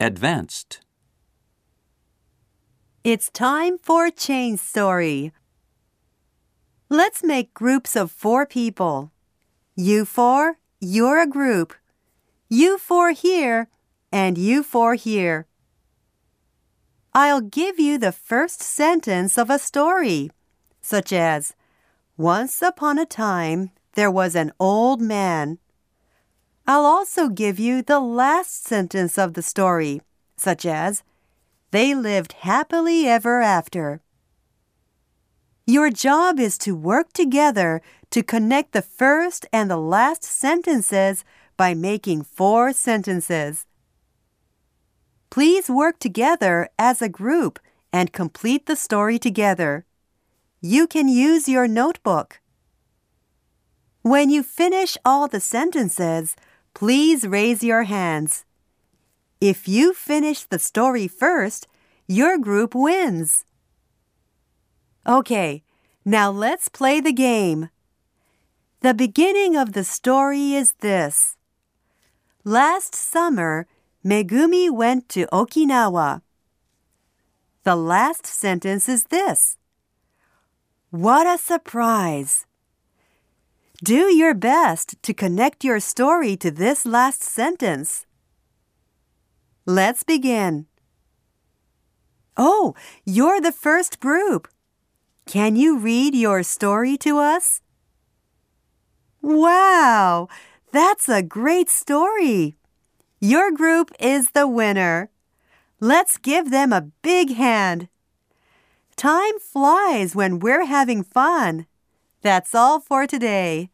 Advanced. It's time for Chain Story. Let's make groups of four people. You four, you're a group. You four here, and you four here. I'll give you the first sentence of a story, such as Once upon a time, there was an old man. I'll also give you the last sentence of the story, such as They lived happily ever after. Your job is to work together to connect the first and the last sentences by making four sentences. Please work together as a group and complete the story together. You can use your notebook. When you finish all the sentences, please raise your hands. If you finish the story first, your group wins. Okay, now let's play the game. The beginning of the story is this. Last summer, Megumi went to Okinawa. The last sentence is this. What a surprise! Do your best to connect your story to this last sentence. Let's begin. Oh, you're the first group. Can you read your story to us? Wow, that's a great story. Your group is the winner. Let's give them a big hand. Time flies when we're having fun. That's all for today.